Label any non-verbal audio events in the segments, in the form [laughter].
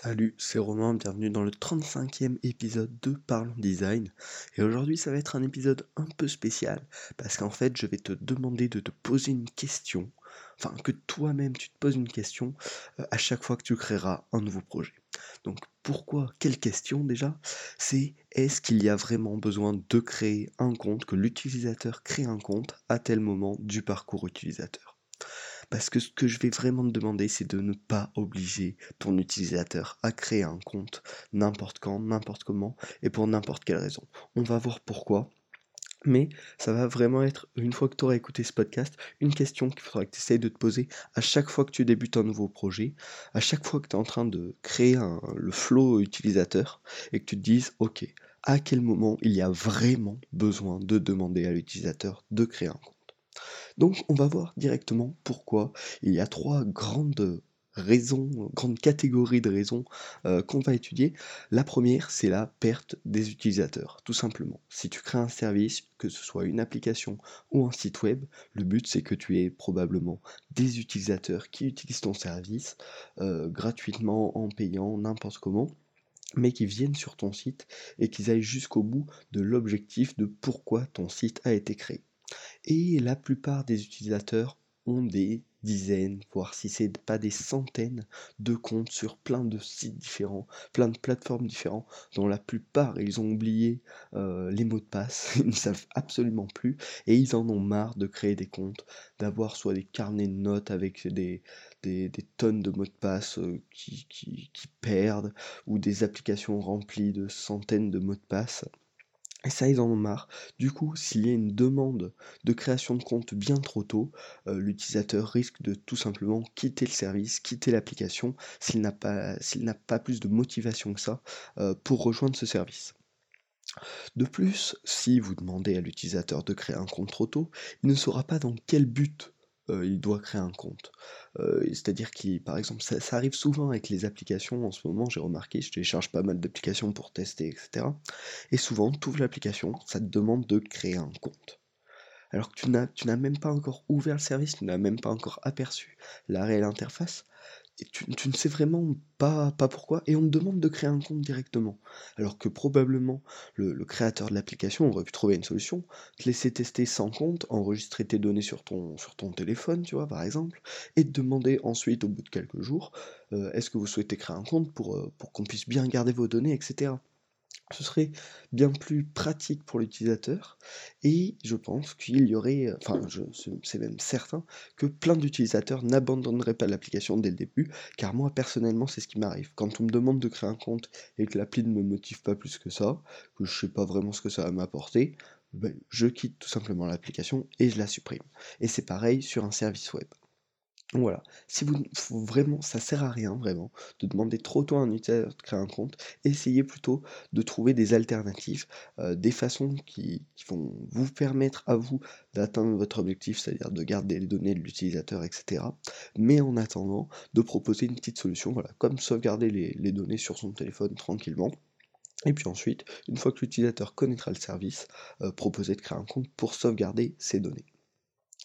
Salut, c'est Romain, bienvenue dans le 35e épisode de Parlons Design. Et aujourd'hui, ça va être un épisode un peu spécial parce qu'en fait, je vais te demander de te poser une question, enfin que toi-même tu te poses une question euh, à chaque fois que tu créeras un nouveau projet. Donc pourquoi? Quelle question déjà? C'est est-ce qu'il y a vraiment besoin de créer un compte, que l'utilisateur crée un compte à tel moment du parcours utilisateur? Parce que ce que je vais vraiment te demander, c'est de ne pas obliger ton utilisateur à créer un compte n'importe quand, n'importe comment et pour n'importe quelle raison. On va voir pourquoi. Mais ça va vraiment être, une fois que tu auras écouté ce podcast, une question qu'il faudra que tu essayes de te poser à chaque fois que tu débutes un nouveau projet, à chaque fois que tu es en train de créer le flow utilisateur et que tu te dises, ok, à quel moment il y a vraiment besoin de demander à l'utilisateur de créer un compte? Donc on va voir directement pourquoi il y a trois grandes raisons, grandes catégories de raisons euh, qu'on va étudier. La première, c'est la perte des utilisateurs, tout simplement. Si tu crées un service, que ce soit une application ou un site web, le but c'est que tu aies probablement des utilisateurs qui utilisent ton service euh, gratuitement, en payant, n'importe comment mais qui viennent sur ton site et qu'ils aillent jusqu'au bout de l'objectif de pourquoi ton site a été créé. Et la plupart des utilisateurs ont des dizaines, voire si c'est pas des centaines de comptes sur plein de sites différents, plein de plateformes différentes, dont la plupart ils ont oublié euh, les mots de passe, [laughs] ils ne savent absolument plus, et ils en ont marre de créer des comptes, d'avoir soit des carnets de notes avec des, tonnes de mots de passe euh, qui perdent, ou des applications remplies de centaines de mots de passe. Et ça, ils en ont marre. Du coup, s'il y a une demande de création de compte bien trop tôt, euh, l'utilisateur risque de tout simplement quitter le service, quitter l'application, s'il n'a pas, plus de motivation que ça euh, pour rejoindre ce service. De plus, si vous demandez à l'utilisateur de créer un compte trop tôt, il ne saura pas dans quel but euh, il doit créer un compte. Euh, c'est-à-dire qu'il, par exemple, ça, arrive souvent avec les applications en ce moment, j'ai remarqué, je télécharge pas mal d'applications pour tester, etc. Et souvent, tu ouvres l'application, ça te demande de créer un compte. Alors que tu n'as, tu n'as même pas encore ouvert le service, tu n'as même pas encore aperçu la réelle interface, tu, ne sais vraiment pas, pourquoi, et on te demande de créer un compte directement. Alors que probablement le, créateur de l'application aurait pu trouver une solution, te laisser tester sans compte, enregistrer tes données sur ton, téléphone, tu vois, par exemple, et te demander ensuite, au bout de quelques jours, euh, est-ce que vous souhaitez créer un compte pour, euh, pour qu'on puisse bien garder vos données, etc ce serait bien plus pratique pour l'utilisateur et je pense qu'il y aurait, enfin c'est même certain, que plein d'utilisateurs n'abandonneraient pas l'application dès le début, car moi personnellement c'est ce qui m'arrive. Quand on me demande de créer un compte et que l'appli ne me motive pas plus que ça, que je sais pas vraiment ce que ça va m'apporter, ben, je quitte tout simplement l'application et je la supprime. Et c'est pareil sur un service web. Donc voilà, si vous vraiment ça sert à rien vraiment de demander trop tôt à un utilisateur de créer un compte, essayez plutôt de trouver des alternatives, euh, des façons qui vont vous permettre à vous d'atteindre votre objectif, c'est-à-dire de garder les données de l'utilisateur etc. Mais en attendant, de proposer une petite solution, voilà, comme sauvegarder les données sur son téléphone tranquillement. Et puis ensuite, une fois que l'utilisateur connaîtra le service, euh, proposer de créer un compte pour sauvegarder ses données.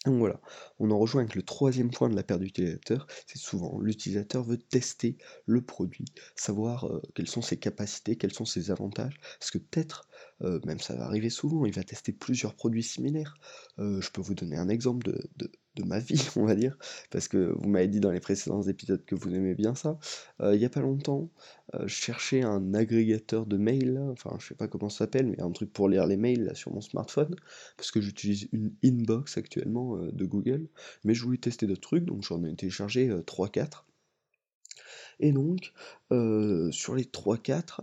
Donc voilà, on en rejoint avec le troisième point de la perte d'utilisateur, c'est souvent l'utilisateur veut tester le produit, savoir euh, quelles sont ses capacités, quels sont ses avantages, parce que peut-être, euh, même ça va arriver souvent, il va tester plusieurs produits similaires. Euh, je peux vous donner un exemple de ma vie, [laughs] on va dire, parce que vous m'avez dit dans les précédents épisodes que vous aimez bien ça. Euh, il n'y a pas longtemps, euh, je cherchais un agrégateur de mails, enfin je sais pas comment ça s'appelle, mais un truc pour lire les mails là, sur mon smartphone, parce que j'utilise une inbox actuellement euh, de Google, mais je voulais tester d'autres trucs, donc j'en ai téléchargé 3-4. Et donc, sur les 3-4,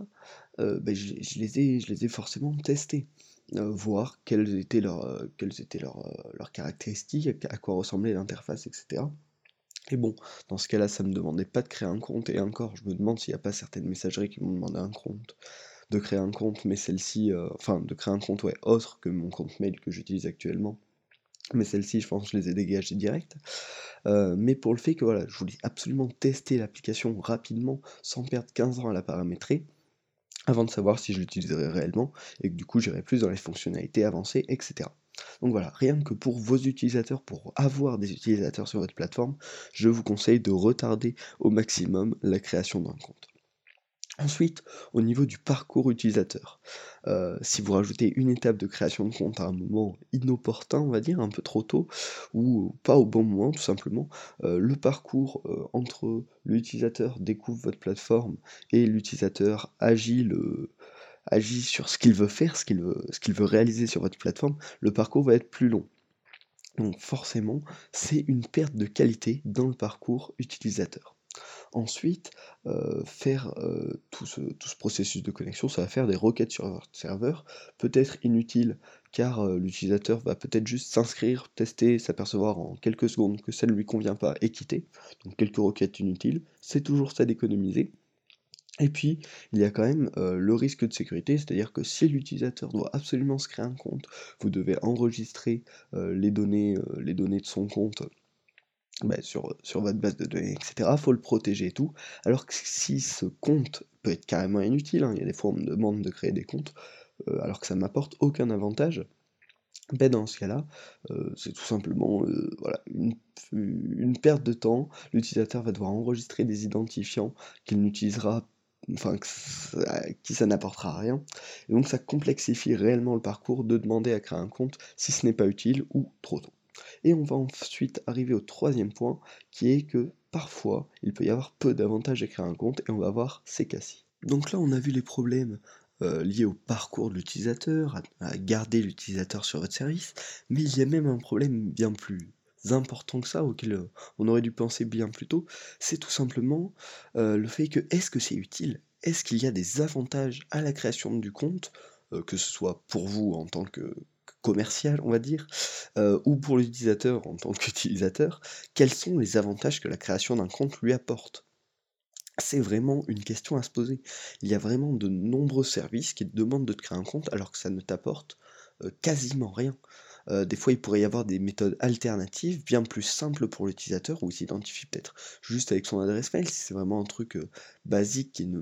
ben, je, les ai, je les ai forcément testés. Euh, voir quelles étaient leurs, euh, quelles euh, caractéristiques, à quoi ressemblait l'interface, etc. Et bon, dans ce cas-là, ça me demandait pas de créer un compte, et encore, je me demande s'il n'y a pas certaines messageries qui m'ont demandé un compte, de créer un compte, mais celle-ci, enfin, de créer un compte, ouais, autre que mon compte mail que j'utilise actuellement. Mais celle-ci, je pense je les ai dégagées direct. mais pour le fait que voilà, je voulais absolument tester l'application rapidement, sans perdre 15 ans à la paramétrer, avant de savoir si je l'utiliserai réellement et que du coup j'irai plus dans les fonctionnalités avancées, etc. Donc voilà, rien que pour vos utilisateurs, pour avoir des utilisateurs sur votre plateforme, je vous conseille de retarder au maximum la création d'un compte. Ensuite, au niveau du parcours utilisateur, euh, si vous rajoutez une étape de création de compte à un moment inopportun, on va dire, un peu trop tôt, ou pas au bon moment tout simplement, euh, le parcours euh, entre l'utilisateur découvre votre plateforme et l'utilisateur agit, sur ce qu'il veut faire, ce qu'il veut réaliser sur votre plateforme, le parcours va être plus long. Donc forcément, c'est une perte de qualité dans le parcours utilisateur. Ensuite, euh, faire euh, tout, ce, processus de connexion, ça va faire des requêtes sur votre serveur, peut-être inutile car euh, l'utilisateur va peut-être juste s'inscrire, tester, s'apercevoir en quelques secondes que ça ne lui convient pas et quitter. Donc quelques requêtes inutiles, c'est toujours ça d'économiser. Et puis, il y a quand même le risque de sécurité, c'est-à-dire que si l'utilisateur doit absolument se créer un compte, vous devez enregistrer les données de son compte bah, sur, sur votre base de données, etc. Faut le protéger et tout. Alors que si ce compte peut être carrément inutile, hein, il y a des fois on me demande de créer des comptes, euh, alors que ça ne m'apporte aucun avantage, ben dans ce cas-là, euh, c'est tout simplement euh, voilà, une, une, perte de temps. L'utilisateur va devoir enregistrer des identifiants qu'il n'utilisera enfin qui ça n'apportera rien. Et donc ça complexifie réellement le parcours de demander à créer un compte si ce n'est pas utile ou trop tôt. Et on va ensuite arriver au troisième point, qui est que parfois, il peut y avoir peu d'avantages à créer un compte, et on va voir ces cas-ci. Donc là, on a vu les problèmes euh, liés au parcours de l'utilisateur, à, garder l'utilisateur sur votre service, mais il y a même un problème bien plus important que ça, auquel euh, on aurait dû penser bien plus tôt, c'est tout simplement euh, le fait que est-ce que c'est utile? Est-ce qu'il y a des avantages à la création du compte, que ce soit pour vous en tant que, commercial, on va dire, euh, ou pour l'utilisateur en tant qu'utilisateur, quels sont les avantages que la création d'un compte lui apporte? C'est vraiment une question à se poser. Il y a vraiment de nombreux services qui te demandent de te créer un compte alors que ça ne t'apporte euh, quasiment rien. Euh, des fois, il pourrait y avoir des méthodes alternatives bien plus simples pour l'utilisateur où il s'identifie peut-être juste avec son adresse mail si c'est vraiment un truc basique qui ne,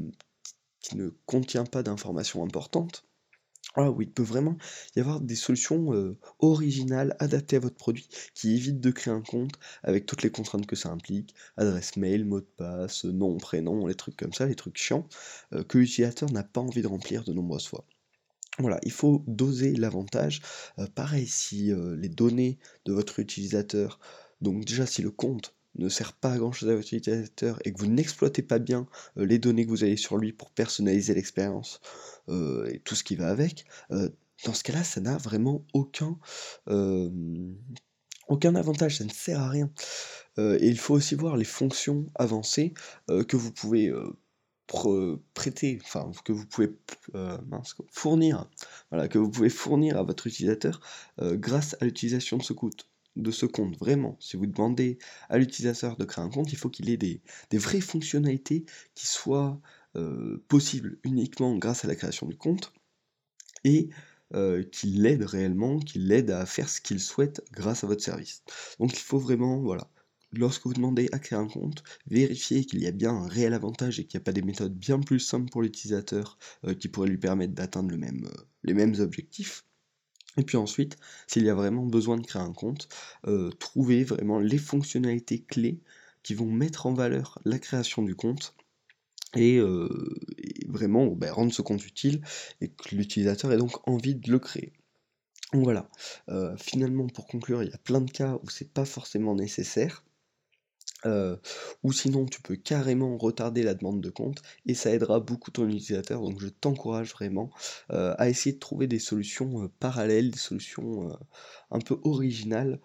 qui ne contient pas d'informations importantes. Ah oui, il peut vraiment y avoir des solutions originales, adaptées à votre produit, qui évitent de créer un compte avec toutes les contraintes que ça implique, adresse mail, mot de passe, nom, prénom, les trucs comme ça, les trucs chiants, que l'utilisateur n'a pas envie de remplir de nombreuses fois. Voilà, il faut doser l'avantage. pareil, si les données de votre utilisateur, donc déjà si le compte ne sert pas à grand chose à votre utilisateur et que vous n'exploitez pas bien euh, les données que vous avez sur lui pour personnaliser l'expérience euh, et tout ce qui va avec, euh, dans ce cas-là, ça n'a vraiment aucun, aucun avantage, ça ne sert à rien. et il faut aussi voir les fonctions avancées que vous pouvez prêter, enfin que vous pouvez fournir, que vous pouvez fournir à votre utilisateur grâce à l'utilisation de ce compte de ce compte. Vraiment, si vous demandez à l'utilisateur de créer un compte, il faut qu'il ait des, vraies fonctionnalités qui soient euh, possibles uniquement grâce à la création du compte et euh, qui l'aident réellement, qui l'aident à faire ce qu'il souhaite grâce à votre service. Donc il faut vraiment, voilà, lorsque vous demandez à créer un compte, vérifier qu'il y a bien un réel avantage et qu'il n'y a pas des méthodes bien plus simples pour l'utilisateur euh, qui pourraient lui permettre d'atteindre même, les mêmes objectifs. Et puis ensuite, s'il y a vraiment besoin de créer un compte, euh, trouver vraiment les fonctionnalités clés qui vont mettre en valeur la création du compte et, euh, vraiment ben, rendre ce compte utile et que l'utilisateur ait donc envie de le créer. Donc voilà, euh, finalement pour conclure, il y a plein de cas où c'est pas forcément nécessaire. Euh, ou sinon tu peux carrément retarder la demande de compte et ça aidera beaucoup ton utilisateur donc je t'encourage vraiment euh, à essayer de trouver des solutions euh, parallèles, des solutions un peu originales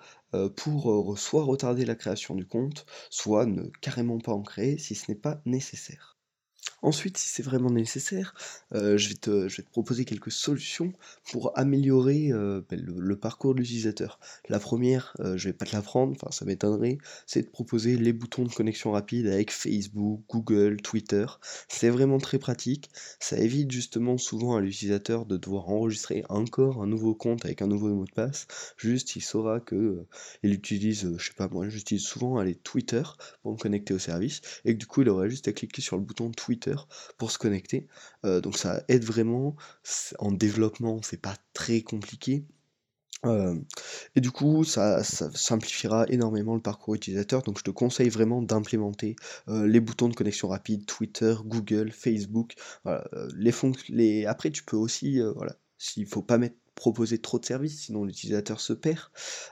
pour soit retarder la création du compte, soit ne carrément pas en créer si ce n'est pas nécessaire. Ensuite, si c'est vraiment nécessaire, euh, je, vais te, proposer quelques solutions pour améliorer euh, ben, le, parcours de l'utilisateur. La première, euh, je vais pas te l'apprendre, enfin ça m'étonnerait, c'est de proposer les boutons de connexion rapide avec Facebook, Google, Twitter. C'est vraiment très pratique. Ça évite justement souvent à l'utilisateur de devoir enregistrer encore un nouveau compte avec un nouveau mot de passe. Juste, il saura que il utilise, je sais pas moi, j'utilise souvent aller Twitter pour me connecter au service et que du coup il aurait juste à cliquer sur le bouton Twitter pour se connecter. Euh, donc ça aide vraiment. En développement, c'est pas très compliqué. Euh, et du coup, ça, simplifiera énormément le parcours utilisateur, donc je te conseille vraiment d'implémenter euh, les boutons de connexion rapide, Twitter, Google, Facebook, voilà, les, les Après, tu peux aussi, voilà, s'il faut pas mettre proposer trop de services, sinon l'utilisateur se perd,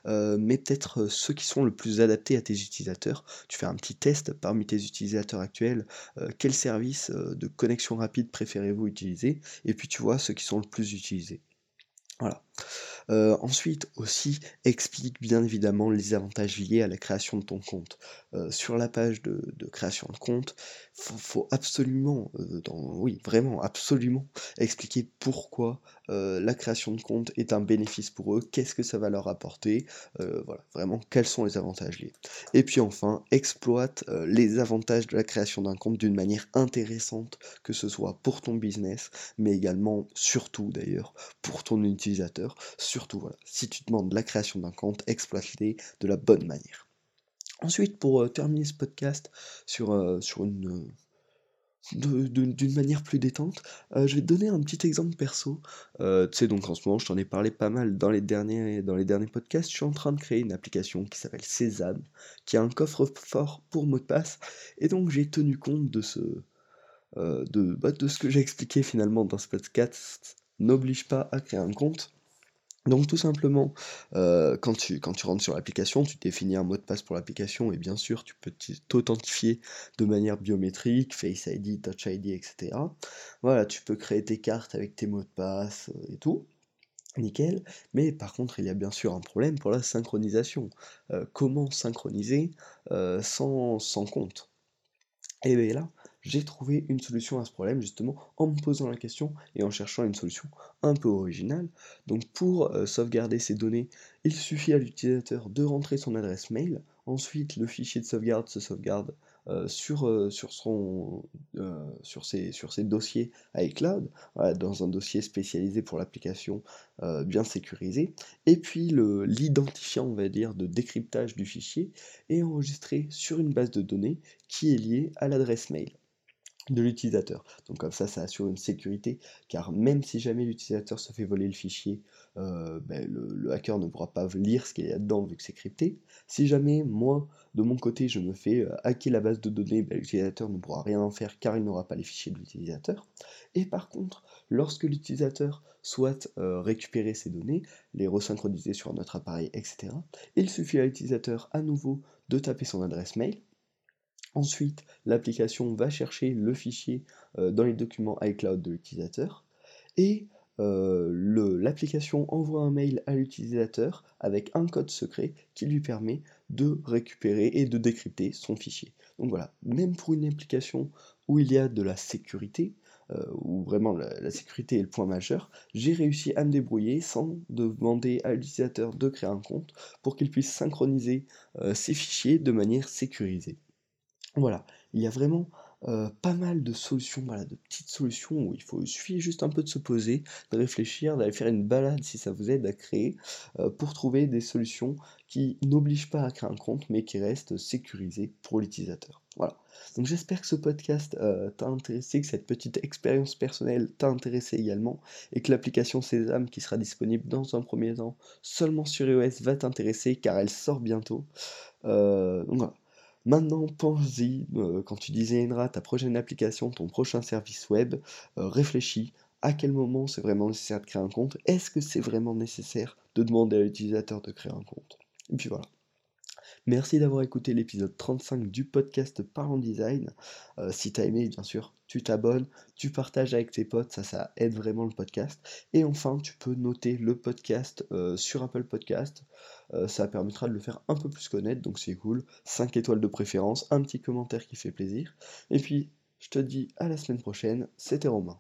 mais peut-être ceux qui sont le plus adaptés à tes utilisateurs. Tu fais un petit test parmi tes utilisateurs actuels, quel service de connexion rapide préférez-vous utiliser, et puis tu vois ceux qui sont le plus utilisés. Voilà. Euh, ensuite aussi, explique bien évidemment les avantages liés à la création de ton compte. Euh, sur la page de, création de compte, faut, faut absolument, euh, oui vraiment absolument, expliquer pourquoi la création de compte est un bénéfice pour eux, qu'est-ce que ça va leur apporter, voilà, vraiment quels sont les avantages liés. Et puis enfin, exploite les avantages de la création d'un compte d'une manière intéressante, que ce soit pour ton business, mais également, surtout d'ailleurs, pour ton utilisateur, surtout, voilà, si tu demandes la création d'un compte, exploite-les de la bonne manière. Ensuite, pour euh, terminer ce podcast sur, euh, une d'une manière plus détente, euh, je vais te donner un petit exemple perso. tu sais, donc en ce moment, je t'en ai parlé pas mal dans les, derniers, dans les derniers podcasts. Je suis en train de créer une application qui s'appelle Sésame, qui a un coffre-fort pour mot de passe. Et donc, j'ai tenu compte de ce, de, bah, de ce que j'ai expliqué finalement dans ce podcast. N'oblige pas à créer un compte. Donc tout simplement, euh, quand, tu, quand rentres sur l'application, tu définis un mot de passe pour l'application et bien sûr tu peux t'authentifier de manière biométrique, Face ID, Touch ID, etc. Voilà, tu peux créer tes cartes avec tes mots de passe euh, et tout. Nickel, mais par contre il y a bien sûr un problème pour la synchronisation. Euh, comment synchroniser sans, sans compte? Et bien là, j'ai trouvé une solution à ce problème justement en me posant la question et en cherchant une solution un peu originale. Donc pour euh, sauvegarder ces données, il suffit à l'utilisateur de rentrer son adresse mail. Ensuite, le fichier de sauvegarde se sauvegarde euh, sur, euh, sur, son, sur, ses, sur ses dossiers iCloud, dans un dossier spécialisé pour l'application bien sécurisé. Et puis l'identifiant, on va dire, de décryptage du fichier est enregistré sur une base de données qui est liée à l'adresse mail de l'utilisateur. Donc comme ça, ça assure une sécurité, car même si jamais l'utilisateur se fait voler le fichier, euh, ben, le, hacker ne pourra pas lire ce qu'il y a dedans vu que c'est crypté. Si jamais moi, de mon côté, je me fais euh, hacker la base de données, ben, l'utilisateur ne pourra rien en faire car il n'aura pas les fichiers de l'utilisateur. Et par contre, lorsque l'utilisateur souhaite euh, récupérer ces données, les resynchroniser sur notre appareil, etc., il suffit à l'utilisateur à nouveau de taper son adresse mail, Ensuite, l'application va chercher le fichier euh, dans les documents iCloud de l'utilisateur et euh, l'application envoie un mail à l'utilisateur avec un code secret qui lui permet de récupérer et de décrypter son fichier. Donc voilà, même pour une application où il y a de la sécurité, euh, où vraiment la, sécurité est le point majeur, j'ai réussi à me débrouiller sans demander à l'utilisateur de créer un compte pour qu'il puisse synchroniser ses fichiers de manière sécurisée. Voilà, il y a vraiment pas mal de solutions, voilà, de petites solutions où il faut suffit juste un peu de se poser, de réfléchir, d'aller faire une balade si ça vous aide à créer, pour trouver des solutions qui n'obligent pas à créer un compte, mais qui restent sécurisées pour l'utilisateur. Voilà. Donc j'espère que ce podcast t'a intéressé, que cette petite expérience personnelle t'a intéressé également, et que l'application Sésame qui sera disponible dans un premier temps seulement sur iOS va t'intéresser car elle sort bientôt. voilà. Maintenant, pense-y, euh, quand tu designeras ta prochaine application, ton prochain service web, euh, réfléchis à quel moment c'est vraiment nécessaire de créer un compte, est-ce que c'est vraiment nécessaire de demander à l'utilisateur de créer un compte? Et puis voilà. Merci d'avoir écouté l'épisode 35 du podcast Parlons Design. Euh, si tu as aimé, bien sûr, tu t'abonnes, tu partages avec tes potes, ça, ça aide vraiment le podcast. Et enfin, tu peux noter le podcast sur Apple Podcast. Euh, ça permettra de le faire un peu plus connaître, donc c'est cool. 5 étoiles de préférence, un petit commentaire qui fait plaisir. Et puis, je te dis à la semaine prochaine, c'était Romain.